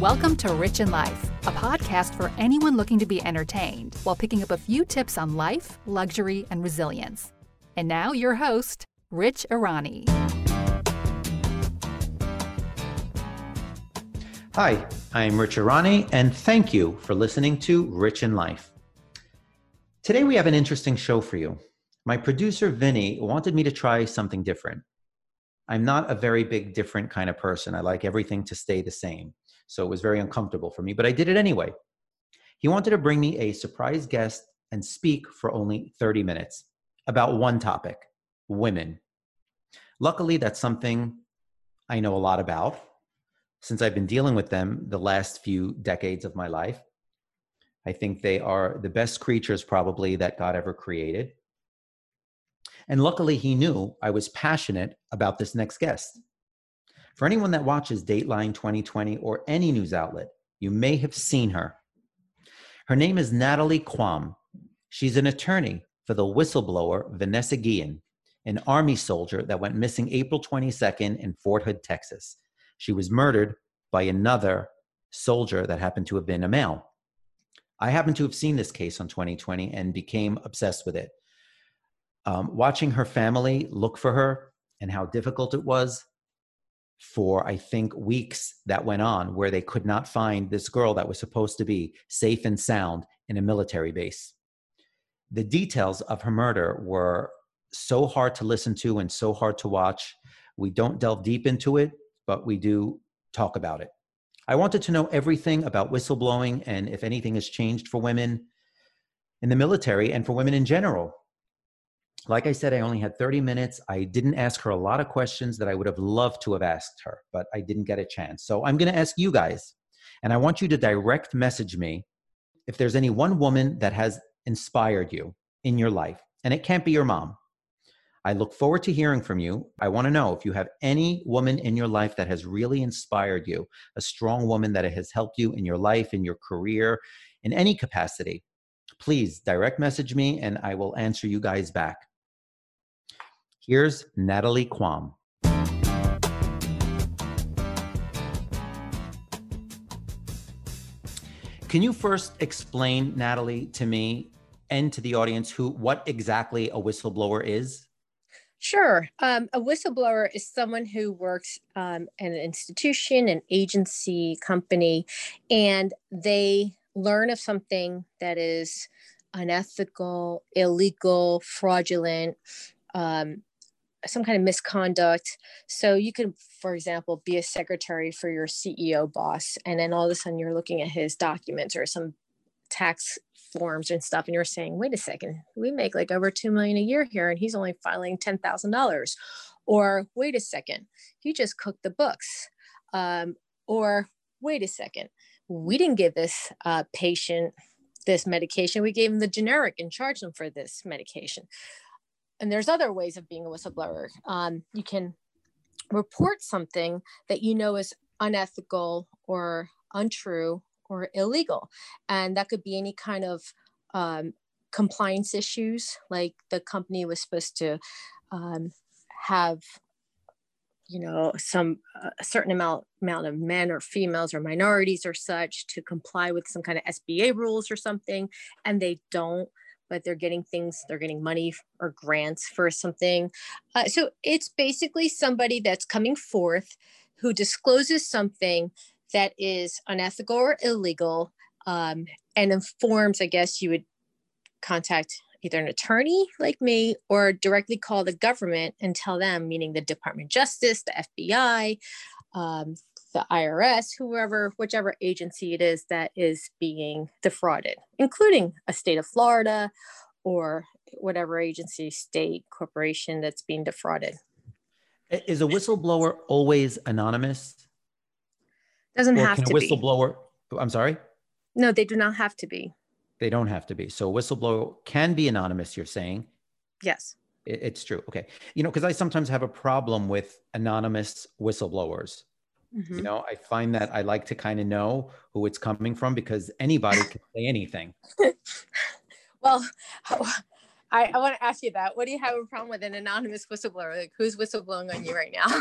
Welcome to Rich in Life, a podcast for anyone looking to be entertained while picking up a few tips on life, luxury, and resilience. And now, your host, Rich Irani. Hi, I'm Rich Irani, and thank you for listening to Rich in Life. Today, we have an interesting show for you. My producer, Vinny, wanted me to try something different. I'm not a very big, different kind of person. I like everything to stay the same. So it was very uncomfortable for me, but I did it anyway. He wanted to bring me a surprise guest and speak for only 30 minutes about one topic women. Luckily, that's something I know a lot about since I've been dealing with them the last few decades of my life. I think they are the best creatures, probably, that God ever created. And luckily, he knew I was passionate about this next guest. For anyone that watches Dateline 20/20 or any news outlet, you may have seen her. Her name is Natalie Khawam. She's an attorney for the whistleblower Vanessa Guillen, an Army soldier that went missing April 22nd in Fort Hood, Texas. She was murdered by another soldier that happened to have been a male. I happen to have seen this case on 20/20 and became obsessed with it. Um, watching her family look for her and how difficult it was for I think weeks that went on where they could not find this girl that was supposed to be safe and sound in a military base. The details of her murder were so hard to listen to and so hard to watch. We don't delve deep into it, but we do talk about it. I wanted to know everything about whistleblowing and if anything has changed for women in the military and for women in general like I said, I only had 30 minutes. I didn't ask her a lot of questions that I would have loved to have asked her, but I didn't get a chance. So I'm going to ask you guys, and I want you to direct message me if there's any one woman that has inspired you in your life, and it can't be your mom. I look forward to hearing from you. I want to know if you have any woman in your life that has really inspired you, a strong woman that has helped you in your life, in your career, in any capacity. Please direct message me and I will answer you guys back. Here's Natalie Khawam. Can you first explain, Natalie, to me and to the audience who what exactly a whistleblower is? Sure. Um, a whistleblower is someone who works um, in an institution, an agency, company, and they learn of something that is unethical, illegal, fraudulent, um, some kind of misconduct. So you could, for example, be a secretary for your CEO boss, and then all of a sudden you're looking at his documents or some tax forms and stuff, and you're saying, "Wait a second, we make like over two million a year here, and he's only filing ten thousand dollars," or "Wait a second, he just cooked the books," um, or "Wait a second, we didn't give this uh, patient." this medication we gave him the generic and charged him for this medication and there's other ways of being a whistleblower. Um, you can report something that you know is unethical or untrue or illegal, and that could be any kind of um, compliance issues, like the company was supposed to um, have you know some uh, a certain amount amount of men or females or minorities or such to comply with some kind of SBA rules or something and they don't but they're getting things, they're getting money or grants for something. Uh, so it's basically somebody that's coming forth who discloses something that is unethical or illegal um, and informs, I guess you would contact either an attorney like me or directly call the government and tell them, meaning the Department of Justice, the FBI, um, the IRS, whoever, whichever agency it is that is being defrauded, including a state of Florida or whatever agency, state, corporation that's being defrauded. Is a whistleblower always anonymous? Doesn't or have to be. whistleblower. I'm sorry? No, they do not have to be. They don't have to be. So whistleblower can be anonymous, you're saying? Yes. It's true. Okay. You know, because I sometimes have a problem with anonymous whistleblowers. Mm-hmm. You know, I find that I like to kind of know who it's coming from because anybody can say anything. well, I, I want to ask you that. What do you have a problem with an anonymous whistleblower? Like, who's whistleblowing on you right now?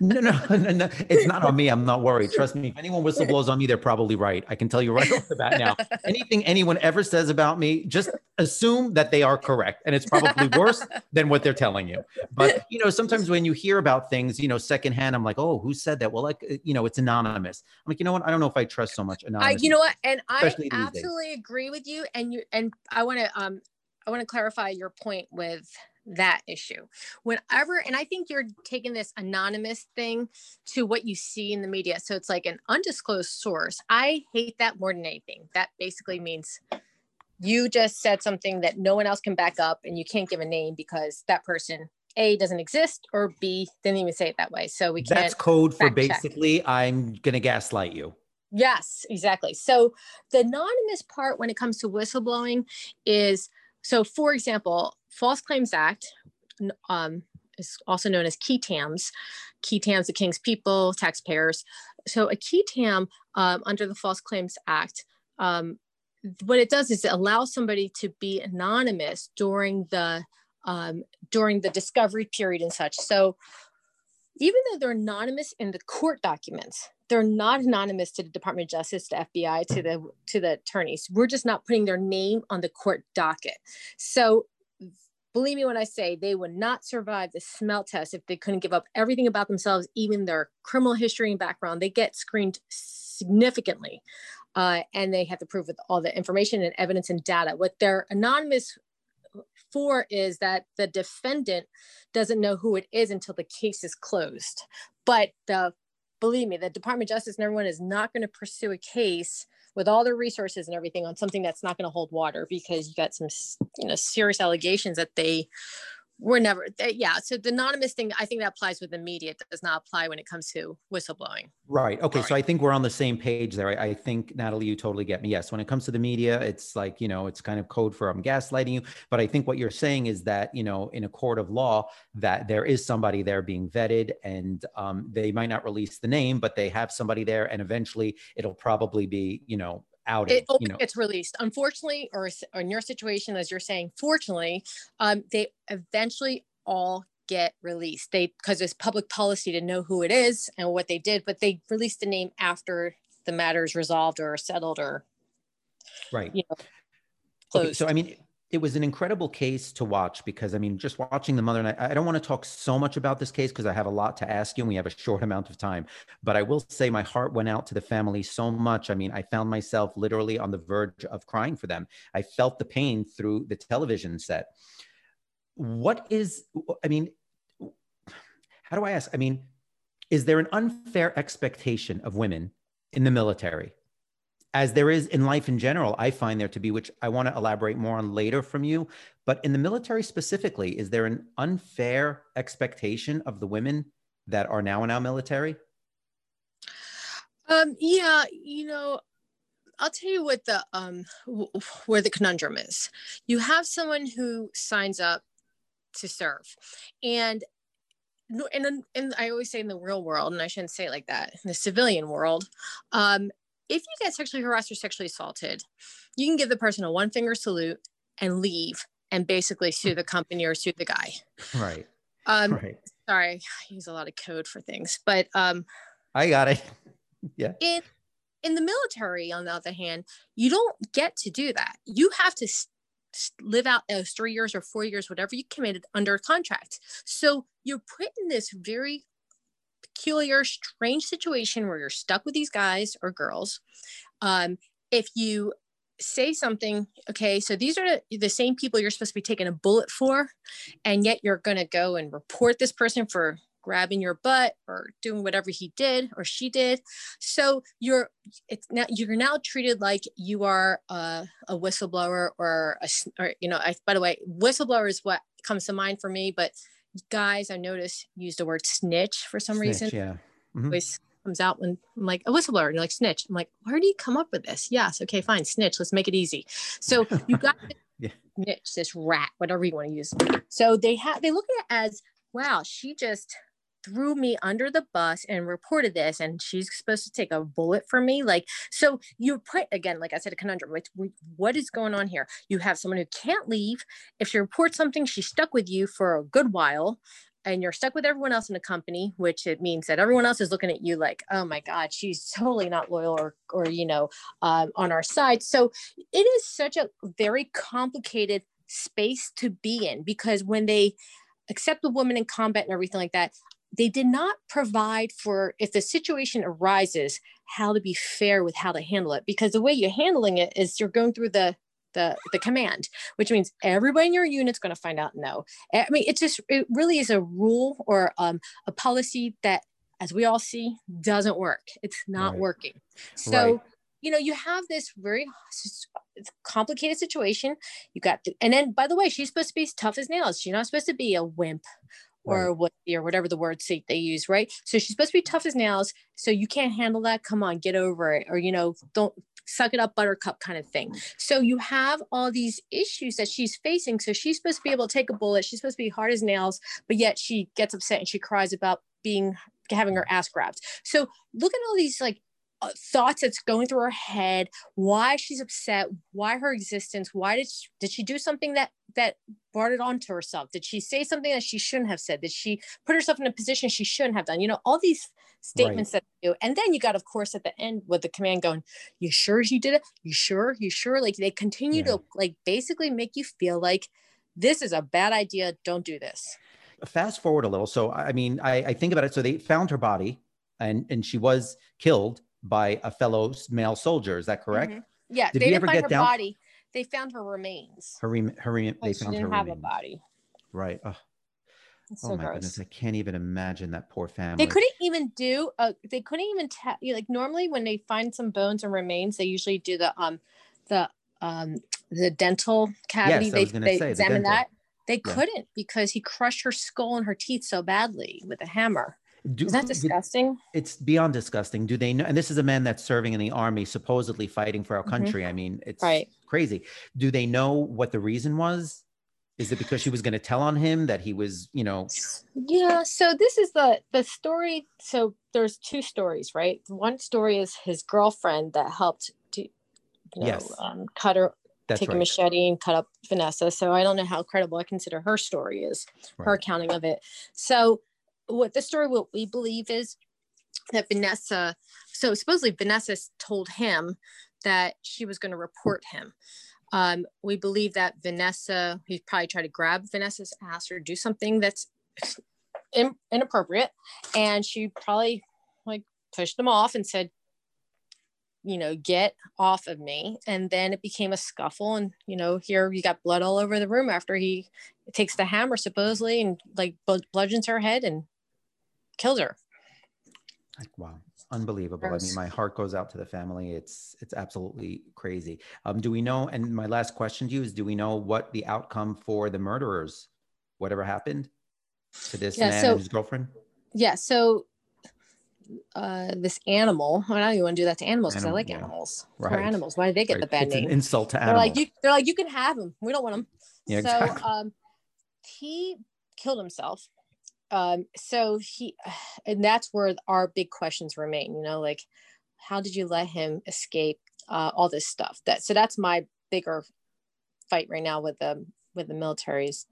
no, no, no, no, it's not on me. I'm not worried. Trust me. If anyone whistleblows on me, they're probably right. I can tell you right off the bat now. Anything anyone ever says about me, just assume that they are correct, and it's probably worse than what they're telling you. But you know, sometimes when you hear about things, you know, secondhand, I'm like, oh, who said that? Well, like, you know, it's anonymous. I'm like, you know what? I don't know if I trust so much anonymous. I, you know what? And I absolutely agree with you. And you and I want to um I want to clarify your point with that issue. Whenever, and I think you're taking this anonymous thing to what you see in the media. So it's like an undisclosed source. I hate that more than anything. That basically means you just said something that no one else can back up and you can't give a name because that person a doesn't exist or b didn't even say it that way so we can't that's code for basically check. i'm gonna gaslight you yes exactly so the anonymous part when it comes to whistleblowing is so for example False Claims Act um, is also known as qui tams. Qui tams the king's people, taxpayers. So a qui tam um, under the False Claims Act, um, what it does is it allows somebody to be anonymous during the um, during the discovery period and such. So even though they're anonymous in the court documents, they're not anonymous to the Department of Justice, to FBI, to the to the attorneys. We're just not putting their name on the court docket. So believe me when I say they would not survive the smell test if they couldn't give up everything about themselves, even their criminal history and background. They get screened significantly. Uh, and they have to prove with all the information and evidence and data. What they're anonymous for is that the defendant doesn't know who it is until the case is closed. But the believe me, the Department of Justice and everyone is not going to pursue a case with all their resources and everything on something that's not going to hold water because you got some you know serious allegations that they were never they, yeah so the anonymous thing i think that applies with the media it does not apply when it comes to whistleblowing. Right okay so i think we're on the same page there I, I, think natalie you totally get me yes when it comes to the media it's like you know it's kind of code for i'm gaslighting you but i think what you're saying is that you know in a court of law that there is somebody there being vetted and um, they might not release the name but they have somebody there and eventually it'll probably be you know outed. It you know. gets released. Unfortunately, or, or in your situation, as you're saying, fortunately, um, they eventually all get released. They because it's public policy to know who it is and what they did, but they released the name after the matter is resolved or settled or right. You know, okay, so I mean, it was an incredible case to watch because I mean, just watching the mother and I, I don't want to talk so much about this case because I have a lot to ask you and we have a short amount of time. But I will say my heart went out to the family so much. I mean, I found myself literally on the verge of crying for them. I felt the pain through the television set. What is, I mean, how do I ask? I mean, is there an unfair expectation of women in the military? As there is in life in general, I find there to be, which I want to elaborate more on later from you. But in the military specifically, is there an unfair expectation of the women that are now in our military? Um, yeah, you know, I'll tell you what the um where the conundrum is. You have someone who signs up to serve, and and, and I always say in the real world, and I shouldn't say it like that, in the civilian world, um, if you get sexually harassed or sexually assaulted, you can give the person a one finger salute and leave and basically sue the company or sue the guy. Right. Um, right. Sorry, I use a lot of code for things, but um, I got it. yeah. In in the military, on the other hand, you don't get to do that. You have to live out those three years or four years, whatever you committed under contract. So you're put in this very peculiar, strange situation where you're stuck with these guys or girls. Um, if you say something, okay, so these are the same people you're supposed to be taking a bullet for, and yet you're going to go and report this person for grabbing your butt or doing whatever he did or she did so you're it's now you're now treated like you are a, a whistleblower or a or you know I, by the way whistleblower is what comes to mind for me but guys I noticed use the word snitch for some snitch, reason. Yeah. Mm-hmm. Always comes out when I'm like a whistleblower and you're like snitch. I'm like, where do you come up with this? Yes. Okay, fine. Snitch. Let's make it easy. So you got yeah. snitch, this rat, whatever you want to use. So they have they look at it as, wow, she just threw me under the bus and reported this and she's supposed to take a bullet for me like so you put again like i said a conundrum with what is going on here you have someone who can't leave if she reports something she's stuck with you for a good while and you're stuck with everyone else in the company, which it means that everyone else is looking at you like, oh my God, she's totally not loyal or, or you know, um, on our side. So it is such a very complicated space to be in because when they accept the woman in combat and everything like that, they did not provide for if the situation arises how to be fair with how to handle it. Because the way you're handling it is you're going through the the the command which means everybody in your unit's going to find out no. I mean it's just it really is a rule or um, a policy that as we all see doesn't work. It's not right. working. So right. you know you have this very complicated situation. You got the, and then by the way she's supposed to be tough as nails. She's not supposed to be a wimp or right. what or whatever the word sake they use right? So she's supposed to be tough as nails so you can't handle that come on get over it or you know don't suck it up buttercup kind of thing. So you have all these issues that she's facing so she's supposed to be able to take a bullet she's supposed to be hard as nails but yet she gets upset and she cries about being having her ass grabbed. So look at all these like uh, thoughts that's going through her head why she's upset why her existence why did she, did she do something that that brought it on to herself did she say something that she shouldn't have said did she put herself in a position she shouldn't have done you know all these statements right. that do and then you got of course at the end with the command going you sure you did it you sure you sure like they continue yeah. to like basically make you feel like this is a bad idea don't do this fast forward a little so i mean i, I think about it so they found her body and and she was killed by a fellow male soldier. Is that correct? Mm-hmm. Yeah. Did they didn't find her down? body. They found her remains. Her, re- her re- they found didn't her have remains. a body. Right. Oh, so oh my gross. goodness, I can't even imagine that poor family. They couldn't even do. Uh, they couldn't even tell. You like normally, when they find some bones and remains, they usually do the um, the um, the dental cavity. Yes, they they say, examine the that. They yeah. couldn't because he crushed her skull and her teeth so badly with a hammer. Do, is that disgusting? It's beyond disgusting. Do they know? And this is a man that's serving in the army, supposedly fighting for our mm-hmm. country. Mm-hmm. I mean, it's right. Crazy. Do they know what the reason was? Is it because she was going to tell on him that he was, you know? Yeah. So this is the the story. So there's two stories, right? One story is his girlfriend that helped to, you know, yes. um, cut her, That's take right. a machete and cut up Vanessa. So I don't know how credible I consider her story is, right. her accounting of it. So what the story what we believe is that Vanessa so supposedly Vanessa told him that she was going to report him. Um, we believe that Vanessa, he probably tried to grab Vanessa's ass or do something that's in, inappropriate. And she probably like pushed him off and said, you know, get off of me. And then it became a scuffle. And, you know, here you got blood all over the room after he takes the hammer supposedly and like bludgeons her head and kills her. Like, wow unbelievable Gross. i mean my heart goes out to the family it's it's absolutely crazy um do we know and my last question to you is do we know what the outcome for the murderers whatever happened to this yeah, man so, and his girlfriend yeah so uh this animal I don't even want to do that to animals because I like yeah. animals. Right. For animals. Why did they get right. the bad it's name? An insult to animals. They're like, you, they're like, you can have them. We don't want them. Yeah, so exactly. um he killed himself um, so he and that's where our big questions remain you know like how did you let him escape uh, all this stuff? That so that's my bigger fight right now with the with the militaries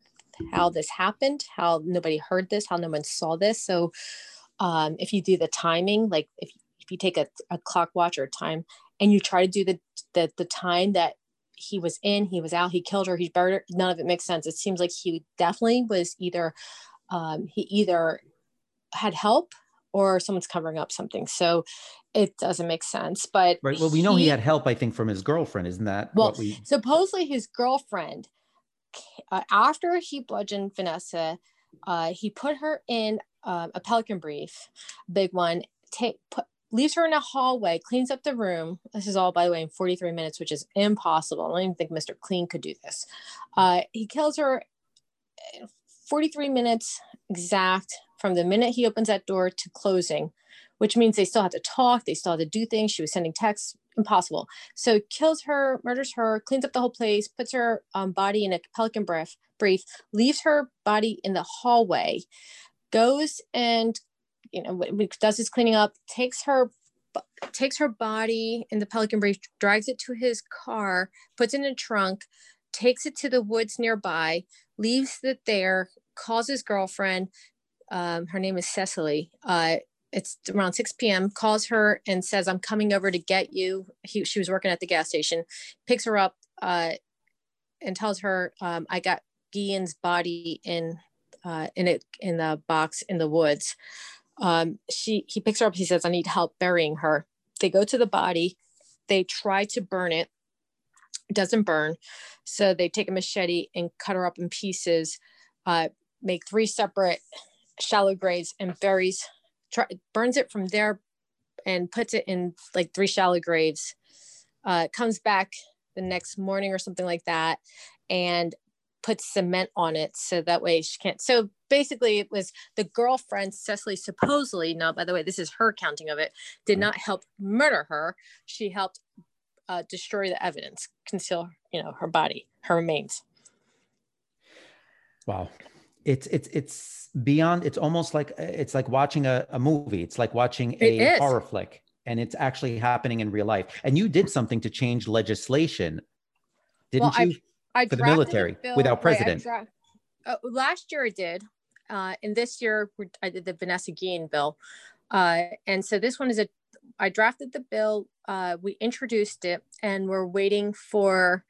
how this happened how nobody heard this how no one saw this. So um, if you do the timing like if, if you take a, a clock watch or time and you try to do the, the the time that he was in he was out he killed her he buried her none of it makes sense. It seems like he definitely was either um, he either had help or someone's covering up something. So it doesn't make sense. But right. Well, we know he, he had help, I think, from his girlfriend. Isn't that well? We... Supposedly, his girlfriend, uh, after he bludgeoned Vanessa, uh, he put her in uh, a pelican brief, big one. Take put leaves her in a hallway, cleans up the room. This is all, by the way, in 43 minutes, which is impossible. I don't even think Mr. Clean could do this. Uh, he kills her 43 minutes exact from the minute he opens that door to closing, which means they still had to talk, they still had to do things. She was sending texts, impossible. So kills her, murders her, cleans up the whole place, puts her um, body in a pelican brief, brief, leaves her body in the hallway, goes and you know does his cleaning up, takes her takes her body in the pelican brief, drags it to his car, puts it in a trunk, takes it to the woods nearby, leaves it there, calls his girlfriend, um, her name is Cecily. Uh, it's around 6 p.m. Calls her and says, "I'm coming over to get you." He, she was working at the gas station. Picks her up uh, and tells her, um, "I got Guillen's body in uh, in it in the box in the woods." Um, she he picks her up. He says, "I need help burying her." They go to the body. They try to burn it. Doesn't burn, so they take a machete and cut her up in pieces. Uh, make three separate shallow graves and buries try, burns it from there and puts it in like three shallow graves. Uh, comes back the next morning or something like that and puts cement on it so that way she can't so basically it was the girlfriend cecily supposedly no by the way this is her counting of it did not help murder her. She helped uh, destroy the evidence conceal you know her body her remains. Wow. It's it's it's beyond it's almost like it's like watching a, a movie. It's like watching a horror flick and it's actually happening in real life. And you did something to change legislation didn't well, you I, I for the military bill, without president? right, dra- uh, last year i did uh, and this year i did the vanessa guillen bill. Uh, and so this one is a i drafted the bill uh, we introduced it and we're waiting for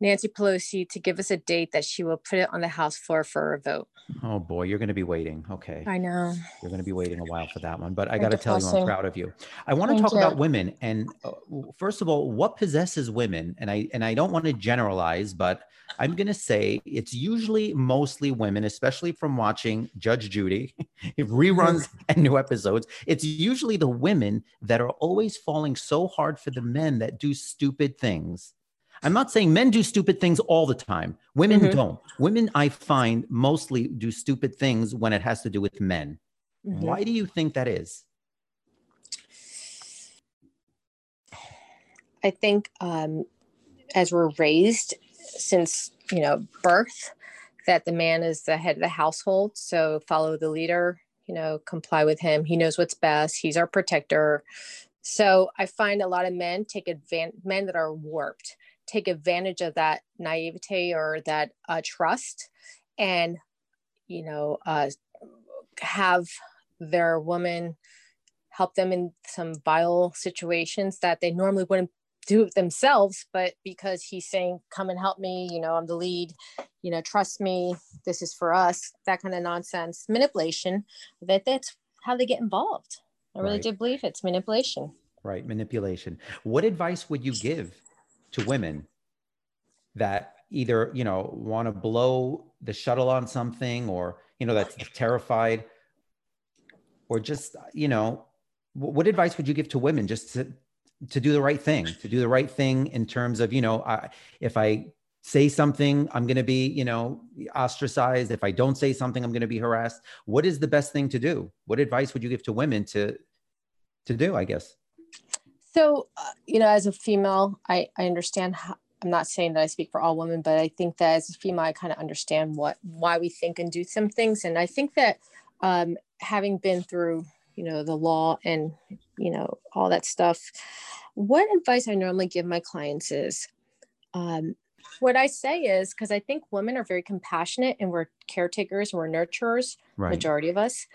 Nancy Pelosi to give us a date that she will put it on the House floor for a vote. Oh boy, you're going to be waiting. Okay. I know. You're going to be waiting a while for that one, but I got to tell you, I'm proud of you. I want to talk you. about women, and uh, first of all, what possesses women? And I and I don't want to generalize, but I'm going to say it's usually mostly women, especially from watching Judge Judy reruns and new episodes. It's usually the women that are always falling so hard for the men that do stupid things I'm not saying men do stupid things all the time. Women mm-hmm. don't. Women, I find, mostly do stupid things when it has to do with men. Mm-hmm. Why do you think that is? I think um, as we're raised since you know birth, that the man is the head of the household. So follow the leader. You know, comply with him. He knows what's best. He's our protector. So I find a lot of men take advantage. Men that are warped take advantage of that naivete or that uh, trust and you know uh, have their woman help them in some vile situations that they normally wouldn't do themselves but because he's saying come and help me you know i'm the lead you know trust me this is for us that kind of nonsense manipulation that that's how they get involved. I really right. do believe it's manipulation. Right manipulation. What advice would you give to women that either you know want to blow the shuttle on something or you know that's terrified or just you know what advice would you give to women just to to do the right thing to do the right thing in terms of you know I, if i say something i'm going to be you know ostracized. If i don't say something i'm going to be harassed. What is the best thing to do? What advice would you give to women to to do i guess so uh, you know as a female i i understand how, I'm not saying that I speak for all women, but I think that as a female, I kind of understand what why we think and do some things. And I think that um, having been through, you know, the law and you know all that stuff, what advice I normally give my clients is, um, what I say is because I think women are very compassionate and we're caretakers and we're nurturers, right. majority of us.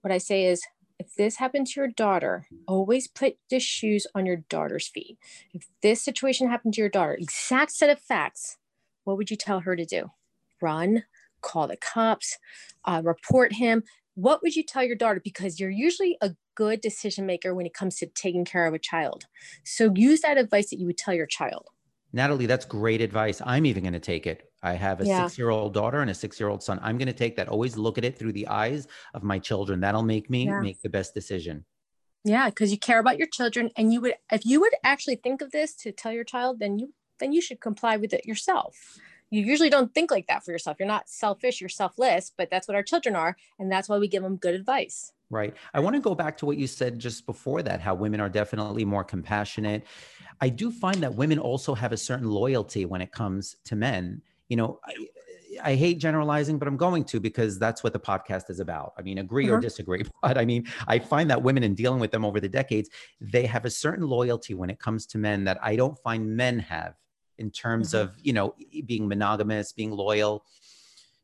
What I say is if this happened to your daughter, always put the shoes on your daughter's feet. If this situation happened to your daughter, exact set of facts, what would you tell her to do? Run, call the cops, uh, report him. What would you tell your daughter? Because you're usually a good decision maker when it comes to taking care of a child. So use that advice that you would tell your child. Natalie, that's great advice. I'm even going to take it. I have a yeah. six year old daughter and a six year old son. I'm going to take that. Always look at it through the eyes of my children. That'll make me yeah. make the best decision. Yeah, because you care about your children, and you would, if you would actually think of this to tell your child, then you then you should comply with it yourself. You usually don't think like that for yourself. You're not selfish. You're selfless, but that's what our children are, and that's why we give them good advice. Right. I want to go back to what you said just before that. How women are definitely more compassionate. I do find that women also have a certain loyalty when it comes to men you know, I, I, hate generalizing, but I'm going to because that's what the podcast is about. I mean, agree or uh-huh. disagree, but I mean, I find that women in dealing with them over the decades, they have a certain loyalty when it comes to men that I don't find men have in terms mm-hmm. of, you know, being monogamous, being loyal.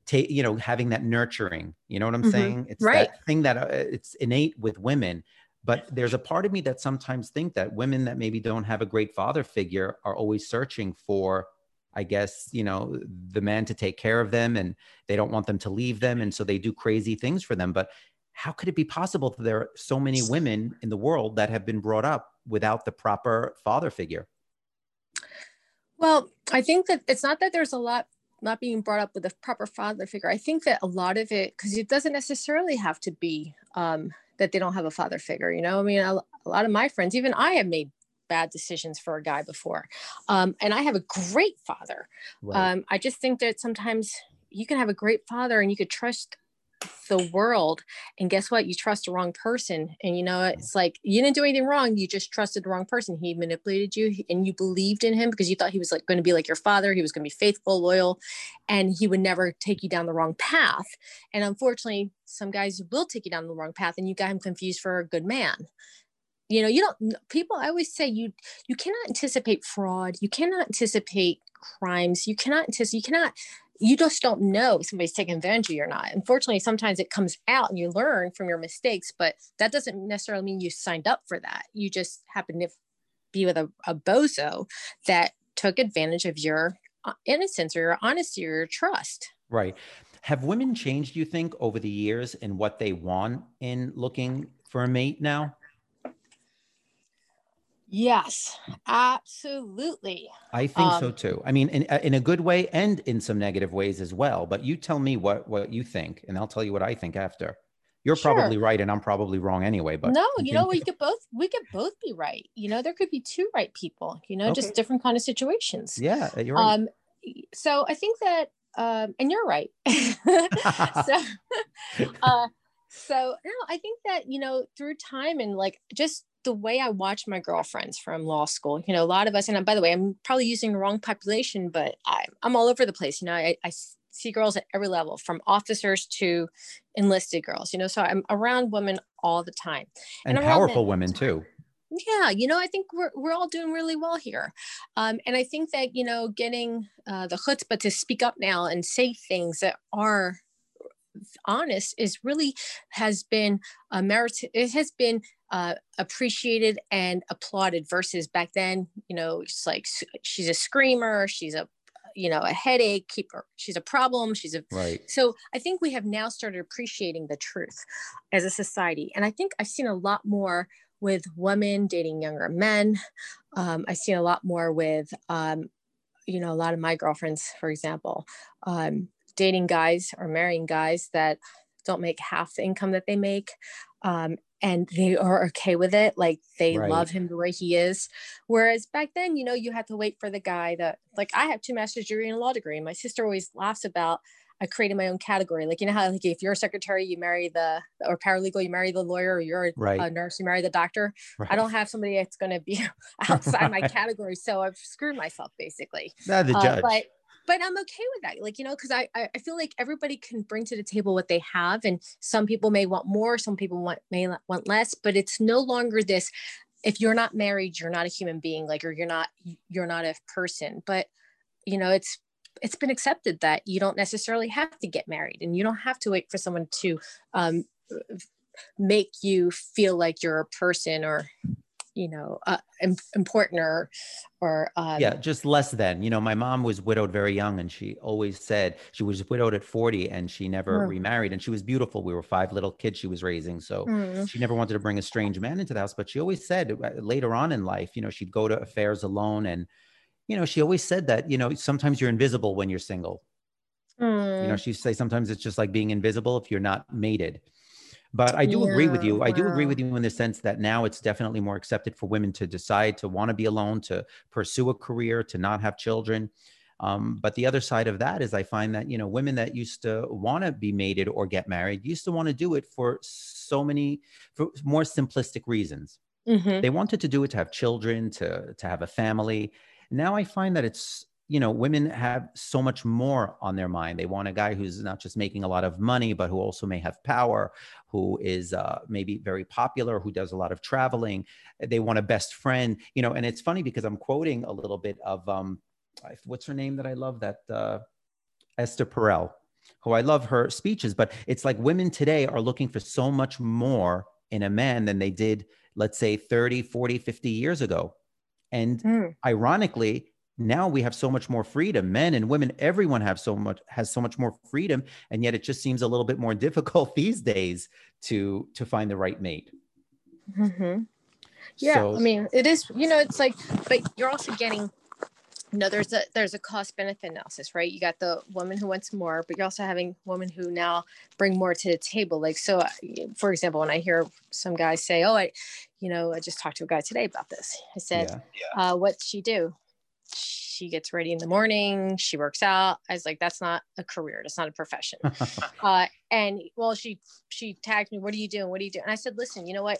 take you know having that nurturing you know what i'm mm-hmm. saying it's right. that thing that uh, it's innate with women but there's a part of me that sometimes think that women that maybe don't have a great father figure are always searching for i guess you know the man to take care of them and they don't want them to leave them and so they do crazy things for them but how could it be possible that there are so many women in the world that have been brought up without the proper father figure well i think that it's not that there's a lot not being brought up with a proper father figure. I think that a lot of it, because it doesn't necessarily have to be um, that they don't have a father figure. You know, I mean, a, a, lot of my friends, even I have made bad decisions for a guy before, um, and I have a great father. Right. Um, I just think that sometimes you can have a great father and you could trust the world. And guess what? You trust the wrong person. And you know it's like you didn't do anything wrong. You just trusted the wrong person. He manipulated you and you believed in him because you thought he was like going to be like your father. He was going to be faithful loyal and he would never take you down the wrong path. And unfortunately some guys will take you down the wrong path and you got him confused for a good man you know you don't people i always say you you cannot anticipate fraud you cannot anticipate crimes you cannot anticipate you cannot you just don't know if somebody's taking advantage of you or not. Unfortunately, sometimes it comes out and you learn from your mistakes, but that doesn't necessarily mean you signed up for that. You just happen to be with a, a bozo that took advantage of your uh, innocence or your honesty or your trust. Right. Have women changed, you think, over the years in what they want in looking for a mate now? Yes, absolutely. I think um, so too. I mean, in, uh, in a good way and in some negative ways as well. But you tell me what what you think, and I'll tell you what I think after. You're sure. probably right, and I'm probably wrong anyway. But no, you know, we could both we could both be right. You know, there could be two right people. You know, okay. just different kind of situations. Yeah, you're right. Um, so I think that, um, and you're right. so, uh, so no, I think that you know through time and like just the way I watch my girlfriends from law school, you know, a lot of us, and by the way, I'm probably using the wrong population, but I, am all over the place. You know, I, I see girls at every level from officers to enlisted girls, you know, so I'm around women all the time. And, and powerful women too. Yeah, you know, I think we're, we're all doing really well here. Um, and I think that, you know, getting uh, the chutzpah to speak up now and say things that are honest is really has been a merit it has been uh, appreciated and applauded versus back then you know it's like she's a screamer she's a you know a headache keep her she's a problem she's a right. So i think we have now started appreciating the truth as a society. And i think i've seen a lot more with women dating younger men. Um, i've seen a lot more with um, you know a lot of my girlfriends for example. Um, dating guys or marrying guys that don't make half the income that they make um, and they are okay with it like they right. love him the way he is whereas back then you know you had to wait for the guy that like i have two master's degree and a law degree and my sister always laughs about I created my own category. Like, you know how like if you're a secretary, you marry the or paralegal, you marry the lawyer, or you're a, right. a nurse, you marry the doctor. Right. I don't have somebody that's going to be outside my category, so I've screwed myself basically. Not the uh, judge. but but I'm okay with that. Like, you know, because I, I feel like everybody can bring to the table what they have. And some people may want more, some people want may want less, but it's no longer this if you're not married, you're not a human being, like or you're not you're not a person. But you know, it's it's been accepted that you don't necessarily have to get married and you don't have to wait for someone to um, make you feel like you're a person or you know uh, important or or um, yeah just less than you know my mom was widowed very young and she always said she was widowed at 40 and she never mm. remarried and she was beautiful we were five little kids she was raising so mm. she never wanted to bring a strange man into the house but she always said uh, later on in life you know she'd go to affairs alone and you know she always said that you know sometimes you're invisible when you're single mm. you know mm. she'd say sometimes it's just like being invisible if you're not mated but I do yeah, agree with you. Wow. I do agree with you in the sense that now it's definitely more accepted for women to decide to want to be alone, to pursue a career, to not have children. Um, but the other side of that is I find that, you know, women that used to want to be mated or get married used to want to do it for so many, for more simplistic reasons. Mm-hmm. They wanted to do it to have children, to, to have a family. Now I find that it's you know, women have so much more on their mind. They want a guy who's not just making a lot of money, but who also may have power, who is uh, maybe very popular, who does a lot of traveling. They want a best friend, you know. And it's funny because I'm quoting a little bit of um, what's her name that I love that uh, Esther Perel. who I love her speeches, but it's like women today are looking for so much more in a man than they did, let's say 30, 40, 50 years ago. And mm. ironically, now we have so much more freedom men and women everyone have so much has so much more freedom and yet it just seems a little bit more difficult these days to to find the right mate mm-hmm. yeah so, i mean it is you know it's like but you're also getting you know there's a there's a cost benefit analysis right you got the woman who wants more but you're also having women who now bring more to the table like so for example when i hear some guys say oh i you know i just talked to a guy today about this i said yeah. Yeah. Uh, what's she do she gets ready in the morning she works out. I was like that's not a career. That's not a profession. Uh, and well she she tagged me what are you doing? What are you doing? And i said listen you know what?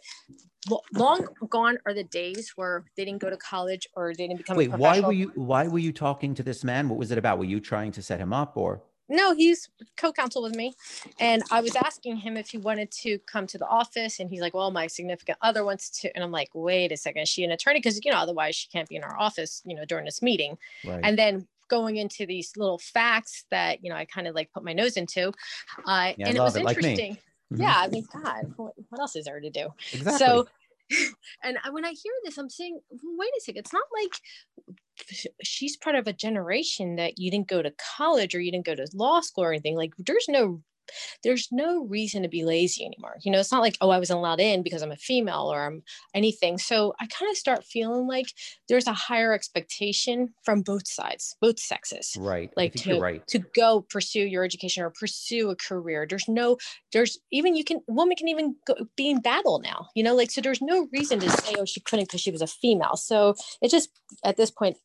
Long gone are the days where they didn't go to college or they didn't become wait why were you why were you talking to this man? What was it about? Were you trying to set him up or no, he's co-counsel with me. And I was asking him if he wanted to come to the office. And he's like, well, my significant other wants to. And I'm like, wait a second, is she an attorney? Because, you know, otherwise she can't be in our office, you know, during this meeting. Right. And then going into these little facts that, you know, I kind of like put my nose into. Uh, yeah, and it was it, interesting. Like mm-hmm. Yeah. I mean, God, what, what else is there to do? Exactly. So and when I hear this, I'm saying, wait a second, it's not like she's part of a generation that you didn't go to college or you didn't go to law school or anything. Like, there's no there's no reason to be lazy anymore. You know, it's not like, oh, I wasn't allowed in because I'm a female or I'm anything. So I kind of start feeling like there's a higher expectation from both sides, both sexes. Right. Like to, right. to go pursue your education or pursue a career. There's no, there's even, you can, woman can even go, be in battle now, you know, like, so there's no reason to say, oh, she couldn't because she was a female. So it's just at this point,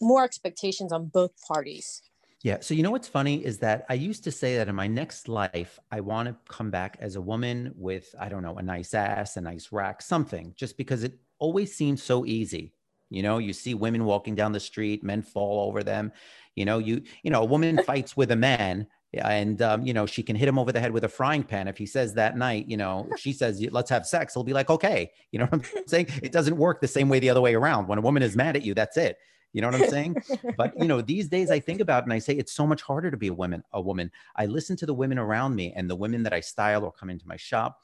more expectations on both parties. Yeah. So, you know what's funny is that I used to say that in my next life, I want to come back as a woman with, I don't know, a nice ass, a nice rack, something, just because it always seems so easy. You know, you see women walking down the street, men fall over them. You know, you, you know, a woman fights with a man and um, you know she can hit him over the head with a frying pan if he says that night you know she says let's have sex he'll be like okay you know what i'm saying it doesn't work the same way the other way around when a woman is mad at you that's it you know what I'm saying? but you know, these days I think about it and I say it's so much harder to be a woman. A woman. I listen to the women around me and the women that I style or come into my shop.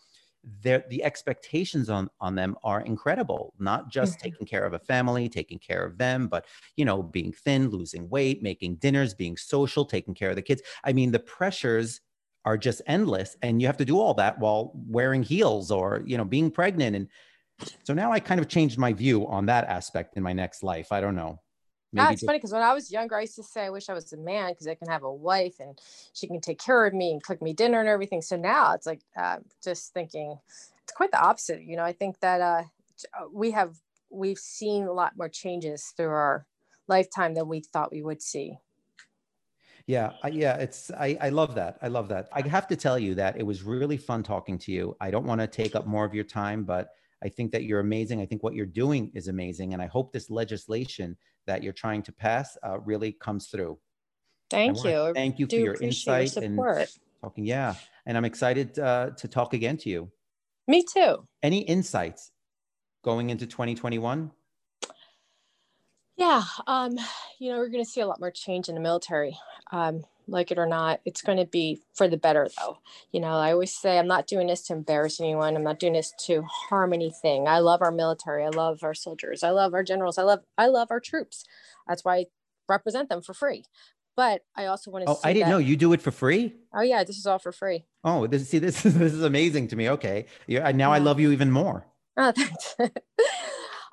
The expectations on on them are incredible. Not just mm-hmm. taking care of a family, taking care of them, but you know, being thin, losing weight, making dinners, being social, taking care of the kids. I mean, the pressures are just endless, and you have to do all that while wearing heels or you know, being pregnant and so now I kind of changed my view on that aspect in my next life. I don't know. Maybe That's funny because when I was younger, I used to say I wish I was a man because I can have a wife and she can take care of me and cook me dinner and everything. So now it's like uh, just thinking it's quite the opposite. You know, I think that uh, uh, we have we've seen a lot more changes through our lifetime than we thought we would see. Yeah, I, yeah, it's I, I love that. I love that. I have to tell you that it was really fun talking to you. I don't want to take up more of your time, but I think that you're amazing. I think what you're doing is amazing, and I hope this legislation that you're trying to pass uh, really comes through. Thank you. Thank you for your insight your and talking. Yeah, and I'm excited uh, to talk again to you. Me too. Any insights going into 2021? Yeah, um, you know, we're going to see a lot more change in the military. Um, like it or not, it's going to be for the better, though. You know, I always say I'm not doing this to embarrass anyone. I'm not doing this to harm anything. I love our military. I love our soldiers. I love our generals. I love I love our troops. That's why I represent them for free. But I also want to. Oh, I didn't that, know you do it for free. Oh yeah, this is all for free. Oh, this see this is this is amazing to me. Okay, yeah, now yeah. I love you even more. Oh, thanks.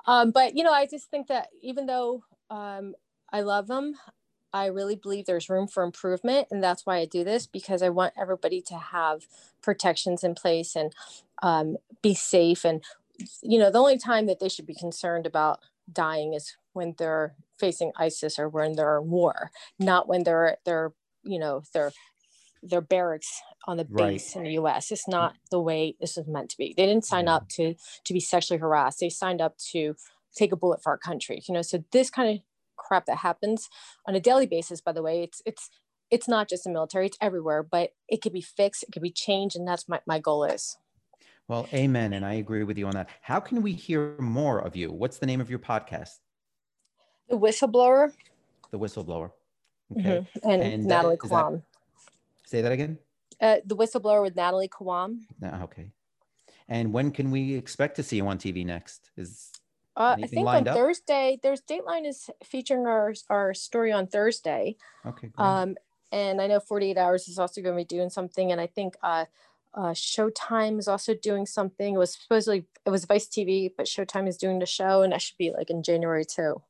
um, but you know, I just think that even though um, I love them, I really believe there's room for improvement. And that's why I do this because I want everybody to have protections in place and um, be safe. And, you know, the only time that they should be concerned about dying is when they're facing ISIS or when they're in war, not when they're, they're, you know, they're, their barracks on the base right. in the US. It's not the way this is meant to be. They didn't sign up to to be sexually harassed. They signed up to take a bullet for our country. You know, so this kind of crap that happens on a daily basis by the way it's it's it's not just the military it's everywhere but it could be fixed it could be changed and that's my, my goal is well amen and i agree with you on that how can we hear more of you what's the name of your podcast the whistleblower the whistleblower okay mm-hmm. and, and, natalie Khawam. Say that again. Uh, the Whistleblower with Natalie Khawam No, okay. And when can we expect to see you on TV next? Is Uh, I think on up? Thursday, there's Dateline is featuring our our story on Thursday. okay. great. Um, and I know 48 Hours is also going to be doing something, and I think uh, uh, Showtime is also doing something. It was supposedly it was Vice TV, but Showtime is doing the show, and that should be like in January too.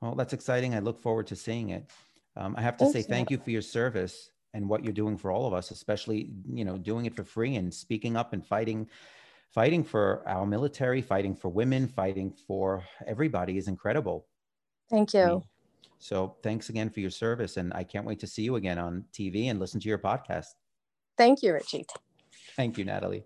Well, that's exciting. I look forward to seeing it. Um, I have to say thank you for your service and what you're doing for all of us, especially you know doing it for free and speaking up and fighting, fighting for our military, fighting for women, fighting for everybody is incredible. Thank I you. mean, So thanks again for your service, and I can't wait to see you again on TV and listen to your podcast. Thank you, Richie. Thank you, Natalie.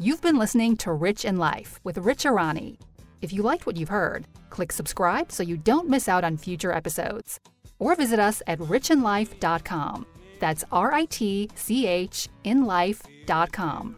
You've been listening to Ritch in Life with Ritch Arani. If you liked what you've heard, click subscribe so you don't miss out on future episodes. Or visit us at ritchinlife.com. That's R I T C H in life.com.